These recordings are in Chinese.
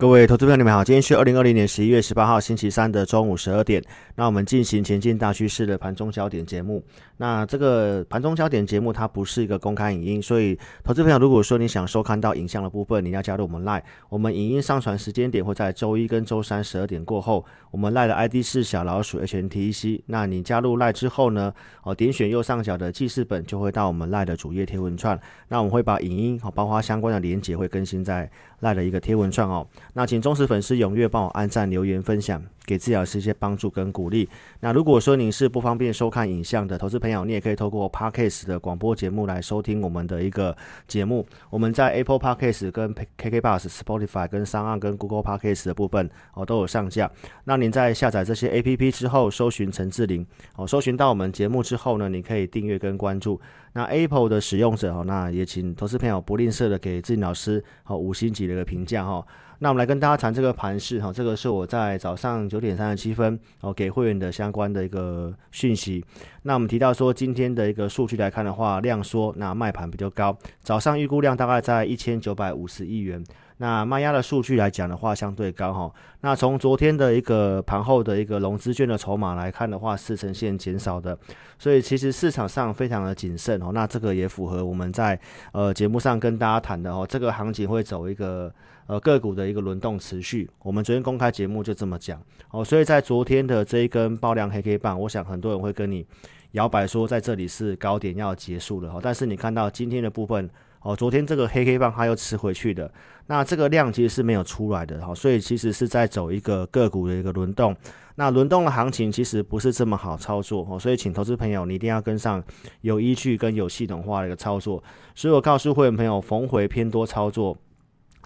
各位投资朋友，你们好，今天是二零二零年十一月十八号星期三的中午十二点。那我们进行前进大趋势的盘中焦点节目。那这个盘中焦点节目它不是一个公开影音，所以投资朋友如果说你想收看到影像的部分，你要加入我们 Line。我们影音上传时间点会在周一跟周三十二点过后。我们 Line 的 ID 是小老鼠 HNTEC。那你加入 Line 之后呢，哦，点选右上角的记事本就会到我们 Line 的主页贴文串。那我们会把影音和包括相关的连接会更新在 Line 的一个贴文串哦。那请忠实粉丝踊跃帮我按赞、留言、分享，给自己老师一些帮助跟鼓励。那如果说您是不方便收看影像的投资朋友，你也可以透过 Podcast 的广播节目来收听我们的一个节目。我们在 Apple Podcast、跟 KKBox、Spotify、跟商岸、跟 Google Podcast 的部分哦都有上架。那您在下载这些 APP 之后，搜寻陈志玲哦，搜寻到我们节目之后呢，你可以订阅跟关注。那 Apple 的使用者哦，那也请投资朋友不吝啬的给志玲老师哦五星级的一个评价哈。那我们来跟大家谈这个盘势哈，这个是我在早上九点三十七分哦给会员的相关的一个讯息。那我们提到说今天的一个数据来看的话，量缩，那卖盘比较高，早上预估量大概在一千九百五十亿元。那卖压的数据来讲的话，相对高哈。那从昨天的一个盘后的一个融资券的筹码来看的话，是呈现减少的，所以其实市场上非常的谨慎哦。那这个也符合我们在呃节目上跟大家谈的哦，这个行情会走一个呃个股的一个轮动持续。我们昨天公开节目就这么讲哦，所以在昨天的这一根爆量黑 K 棒，我想很多人会跟你摇摆说在这里是高点要结束了哈。但是你看到今天的部分。哦，昨天这个黑黑棒它又吃回去的，那这个量其实是没有出来的哈，所以其实是在走一个个股的一个轮动。那轮动的行情其实不是这么好操作哦，所以请投资朋友你一定要跟上有依据跟有系统化的一个操作。所以我告诉会员朋友，逢回偏多操作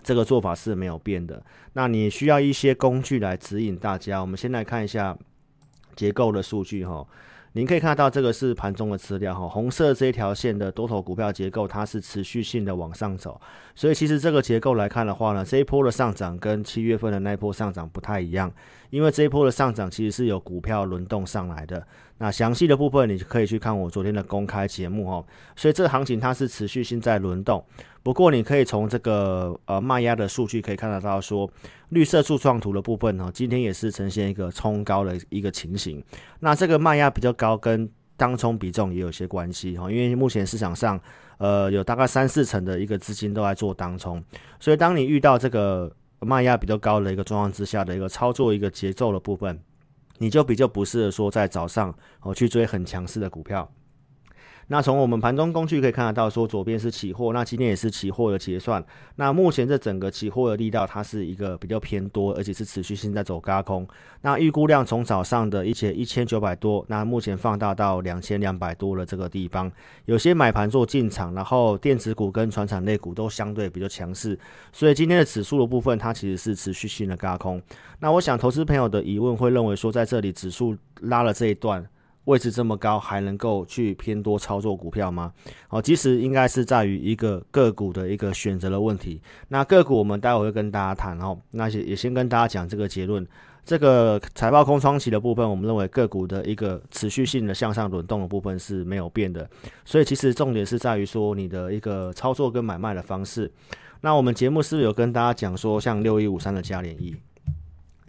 这个做法是没有变的。那你需要一些工具来指引大家。我们先来看一下结构的数据哈。您可以看到，这个是盘中的资料哈，红色这一条线的多头股票结构，它是持续性的往上走，所以其实这个结构来看的话呢，这一波的上涨跟七月份的那一波上涨不太一样。因为这一波的上涨其实是有股票轮动上来的，那详细的部分你可以去看我昨天的公开节目哦。所以这个行情它是持续性在轮动，不过你可以从这个呃卖压的数据可以看得到，说绿色柱状图的部分呢，今天也是呈现一个冲高的一个情形。那这个卖压比较高，跟当冲比重也有些关系哈，因为目前市场上呃有大概三四成的一个资金都在做当冲，所以当你遇到这个。卖压比较高的一个状况之下的一个操作一个节奏的部分，你就比较不适合说在早上哦去追很强势的股票。那从我们盘中工具可以看得到，说左边是期货，那今天也是期货的结算。那目前这整个期货的力道，它是一个比较偏多，而且是持续性在走高空。那预估量从早上的一千一千九百多，那目前放大到两千两百多的这个地方，有些买盘做进场，然后电子股跟船产类股都相对比较强势，所以今天的指数的部分，它其实是持续性的高空。那我想投资朋友的疑问会认为说，在这里指数拉了这一段。位置这么高，还能够去偏多操作股票吗？哦，其实应该是在于一个个股的一个选择的问题。那个股我们待会会跟大家谈哦。那也也先跟大家讲这个结论。这个财报空窗期的部分，我们认为个股的一个持续性的向上轮动的部分是没有变的。所以其实重点是在于说你的一个操作跟买卖的方式。那我们节目是不是有跟大家讲说，像六一五三的嘉联益？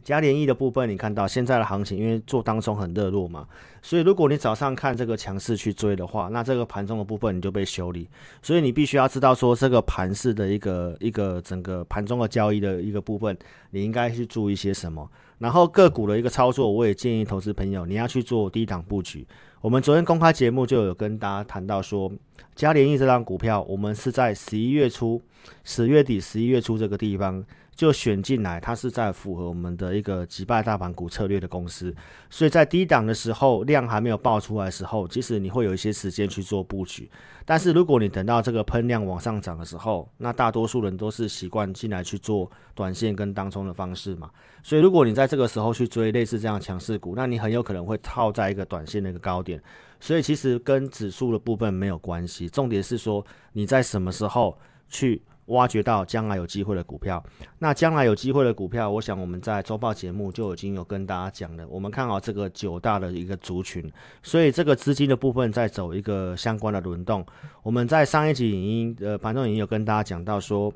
嘉联益的部分，你看到现在的行情，因为做当中很热络嘛，所以如果你早上看这个强势去追的话，那这个盘中的部分你就被修理。所以你必须要知道说这个盘势的一个一个整个盘中的交易的一个部分，你应该去注意些什么。然后个股的一个操作，我也建议投资朋友你要去做低档布局。我们昨天公开节目就有跟大家谈到说，嘉联益这张股票，我们是在十一月初、十月底、十一月初这个地方。就选进来，它是在符合我们的一个击败大盘股策略的公司，所以在低档的时候，量还没有爆出来的时候，即使你会有一些时间去做布局，但是如果你等到这个喷量往上涨的时候，那大多数人都是习惯进来去做短线跟当冲的方式嘛，所以如果你在这个时候去追类似这样强势股，那你很有可能会套在一个短线的一个高点，所以其实跟指数的部分没有关系，重点是说你在什么时候去。挖掘到将来有机会的股票，那将来有机会的股票，我想我们在周报节目就已经有跟大家讲了。我们看好这个九大的一个族群，所以这个资金的部分在走一个相关的轮动。我们在上一集影音呃盘中已经有跟大家讲到说，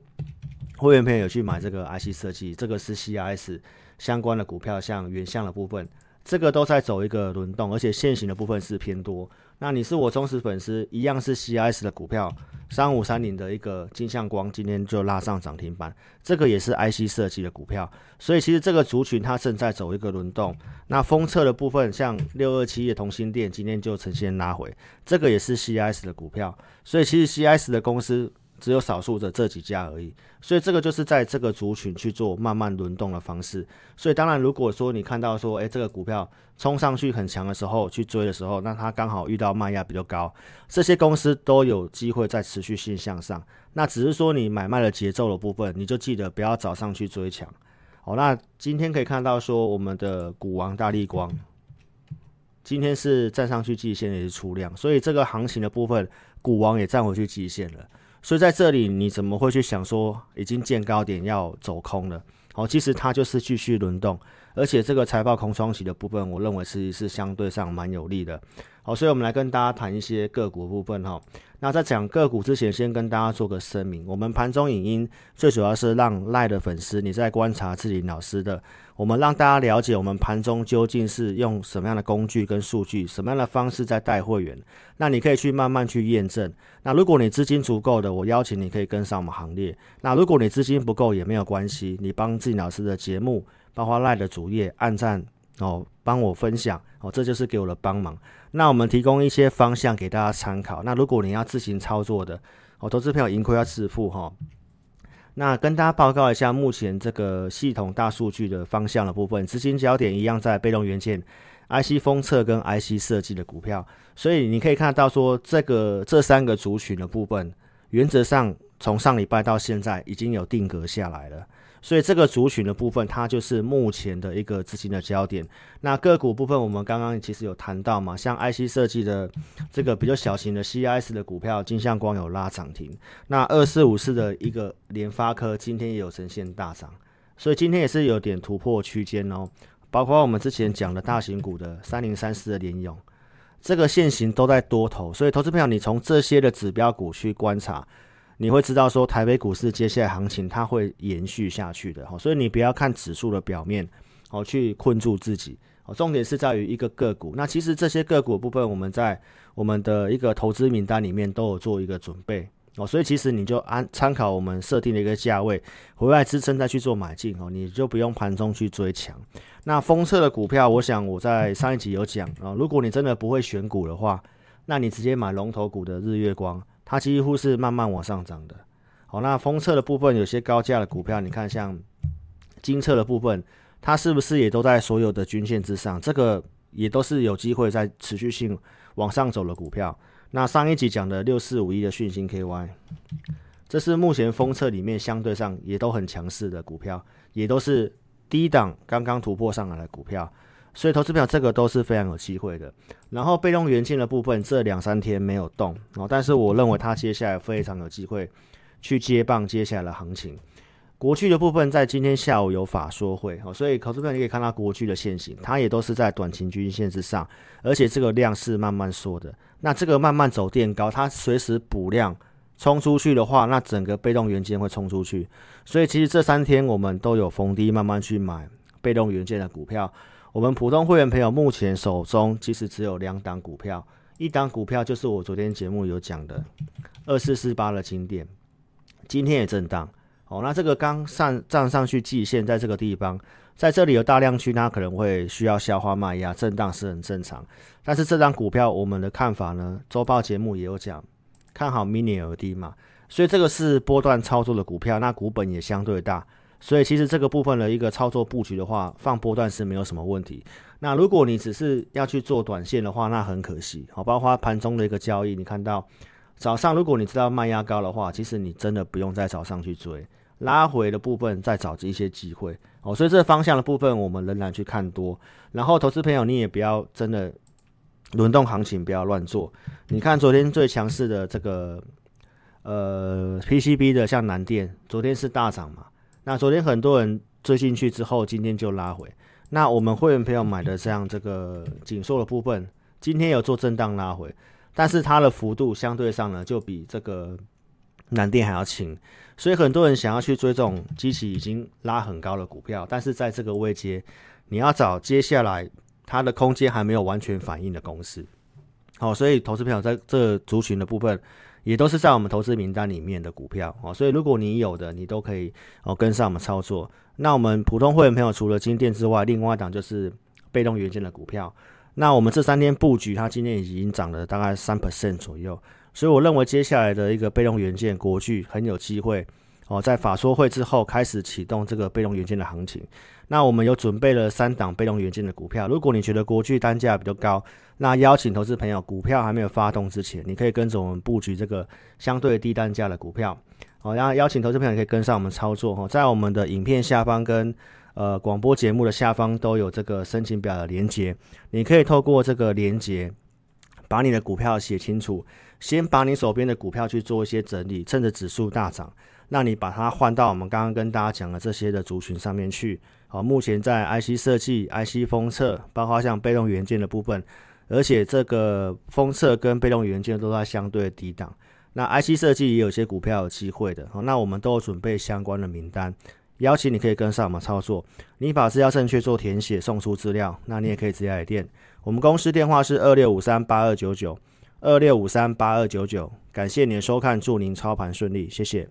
会员朋友有去买这个 IC 设计，这个是 CIS 相关的股票，像原相的部分，这个都在走一个轮动，而且现行的部分是偏多。那你是我忠实粉丝，一样是 CIS 的股票，三五三零的一个金相光，今天就拉上涨停板，这个也是 IC 设计的股票，所以其实这个族群它正在走一个轮动。那封测的部分，像六二七的同心店，今天就呈现拉回，这个也是 CIS 的股票，所以其实 CIS 的公司。只有少数的这几家而已，所以这个就是在这个族群去做慢慢轮动的方式。所以当然，如果说你看到说，诶，这个股票冲上去很强的时候去追的时候，那它刚好遇到卖压比较高，这些公司都有机会在持续性向上。那只是说你买卖的节奏的部分，你就记得不要早上去追强。好，那今天可以看到说，我们的股王大力光今天是站上去季线也是出量，所以这个行情的部分，股王也站回去季线了。所以在这里，你怎么会去想说已经见高点要走空了？哦，其实它就是继续轮动，而且这个财报空窗期的部分，我认为是是相对上蛮有利的。好，所以我们来跟大家谈一些个股部分哈。那在讲个股之前，先跟大家做个声明，我们盘中影音最主要是让赖的粉丝你在观察自己老师的。我们让大家了解我们盘中究竟是用什么样的工具跟数据，什么样的方式在带会员。那你可以去慢慢去验证。那如果你资金足够的，我邀请你可以跟上我们行列。那如果你资金不够也没有关系，你帮自己老师的节目，包括赖的主页按赞哦，帮我分享哦，这就是给我的帮忙。那我们提供一些方向给大家参考。那如果你要自行操作的，哦，投资票盈亏要自负哈。那跟大家报告一下，目前这个系统大数据的方向的部分，资金焦点一样在被动元件、IC 封测跟 IC 设计的股票，所以你可以看到说，这个这三个族群的部分，原则上从上礼拜到现在已经有定格下来了。所以这个族群的部分，它就是目前的一个资金的焦点。那个股部分，我们刚刚其实有谈到嘛，像 IC 设计的这个比较小型的 CIS 的股票，金相光有拉涨停。那二四五四的一个联发科今天也有呈现大涨，所以今天也是有点突破区间哦。包括我们之前讲的大型股的三零三四的联勇，这个现行都在多头，所以投资朋友你从这些的指标股去观察。你会知道说台北股市接下来行情它会延续下去的，哈，所以你不要看指数的表面，哦，去困住自己，哦，重点是在于一个个股。那其实这些个股部分，我们在我们的一个投资名单里面都有做一个准备，哦，所以其实你就按参考我们设定的一个价位，回来支撑再去做买进，哦，你就不用盘中去追强。那封测的股票，我想我在上一集有讲啊，如果你真的不会选股的话，那你直接买龙头股的日月光。它几乎是慢慢往上涨的。好，那封测的部分有些高价的股票，你看像金测的部分，它是不是也都在所有的均线之上？这个也都是有机会在持续性往上走的股票。那上一集讲的六四五一的讯星 KY，这是目前封测里面相对上也都很强势的股票，也都是低档刚刚突破上来的股票。所以投资票这个都是非常有机会的。然后被动元件的部分这两三天没有动哦，但是我认为它接下来非常有机会去接棒接下来的行情。国巨的部分在今天下午有法说会哦，所以投资票你可以看到国巨的线型，它也都是在短期均线之上，而且这个量是慢慢缩的。那这个慢慢走垫高，它随时补量冲出去的话，那整个被动元件会冲出去。所以其实这三天我们都有逢低慢慢去买被动元件的股票。我们普通会员朋友目前手中其实只有两档股票，一档股票就是我昨天节目有讲的二四四八的经典，今天也震荡。哦，那这个刚上站上去季线，在这个地方，在这里有大量区，它可能会需要消化卖压，震荡是很正常。但是这张股票我们的看法呢，周报节目也有讲，看好 mini LED 嘛，所以这个是波段操作的股票，那股本也相对大。所以其实这个部分的一个操作布局的话，放波段是没有什么问题。那如果你只是要去做短线的话，那很可惜。好，包括盘中的一个交易，你看到早上如果你知道卖压高的话，其实你真的不用在早上去追，拉回的部分再找一些机会。哦，所以这方向的部分我们仍然去看多。然后投资朋友你也不要真的轮动行情不要乱做。你看昨天最强势的这个呃 PCB 的像南电，昨天是大涨嘛？那昨天很多人追进去之后，今天就拉回。那我们会员朋友买的这样这个紧缩的部分，今天有做震荡拉回，但是它的幅度相对上呢，就比这个南电还要轻，所以很多人想要去追这种机器已经拉很高的股票，但是在这个位阶，你要找接下来它的空间还没有完全反映的公司。好，所以投资朋友在这族群的部分，也都是在我们投资名单里面的股票哦。所以如果你有的，你都可以哦跟上我们操作。那我们普通会员朋友除了金店之外，另外一档就是被动元件的股票。那我们这三天布局，它今天已经涨了大概三 percent 左右。所以我认为接下来的一个被动元件国巨很有机会哦，在法说会之后开始启动这个被动元件的行情。那我们有准备了三档被动元件的股票，如果你觉得国巨单价比较高，那邀请投资朋友，股票还没有发动之前，你可以跟着我们布局这个相对低单价的股票。好，然后邀请投资朋友可以跟上我们操作哈，在我们的影片下方跟呃广播节目的下方都有这个申请表的连接，你可以透过这个连接把你的股票写清楚。先把你手边的股票去做一些整理，趁着指数大涨，那你把它换到我们刚刚跟大家讲的这些的族群上面去。好，目前在 IC 设计、IC 封测，包括像被动元件的部分，而且这个封测跟被动元件都在相对低档。那 IC 设计也有些股票有机会的，好，那我们都有准备相关的名单，邀请你可以跟上我们操作。你把资料正确做填写，送出资料，那你也可以直接来电。我们公司电话是二六五三八二九九。二六五三八二九九，感谢您的收看，祝您操盘顺利，谢谢。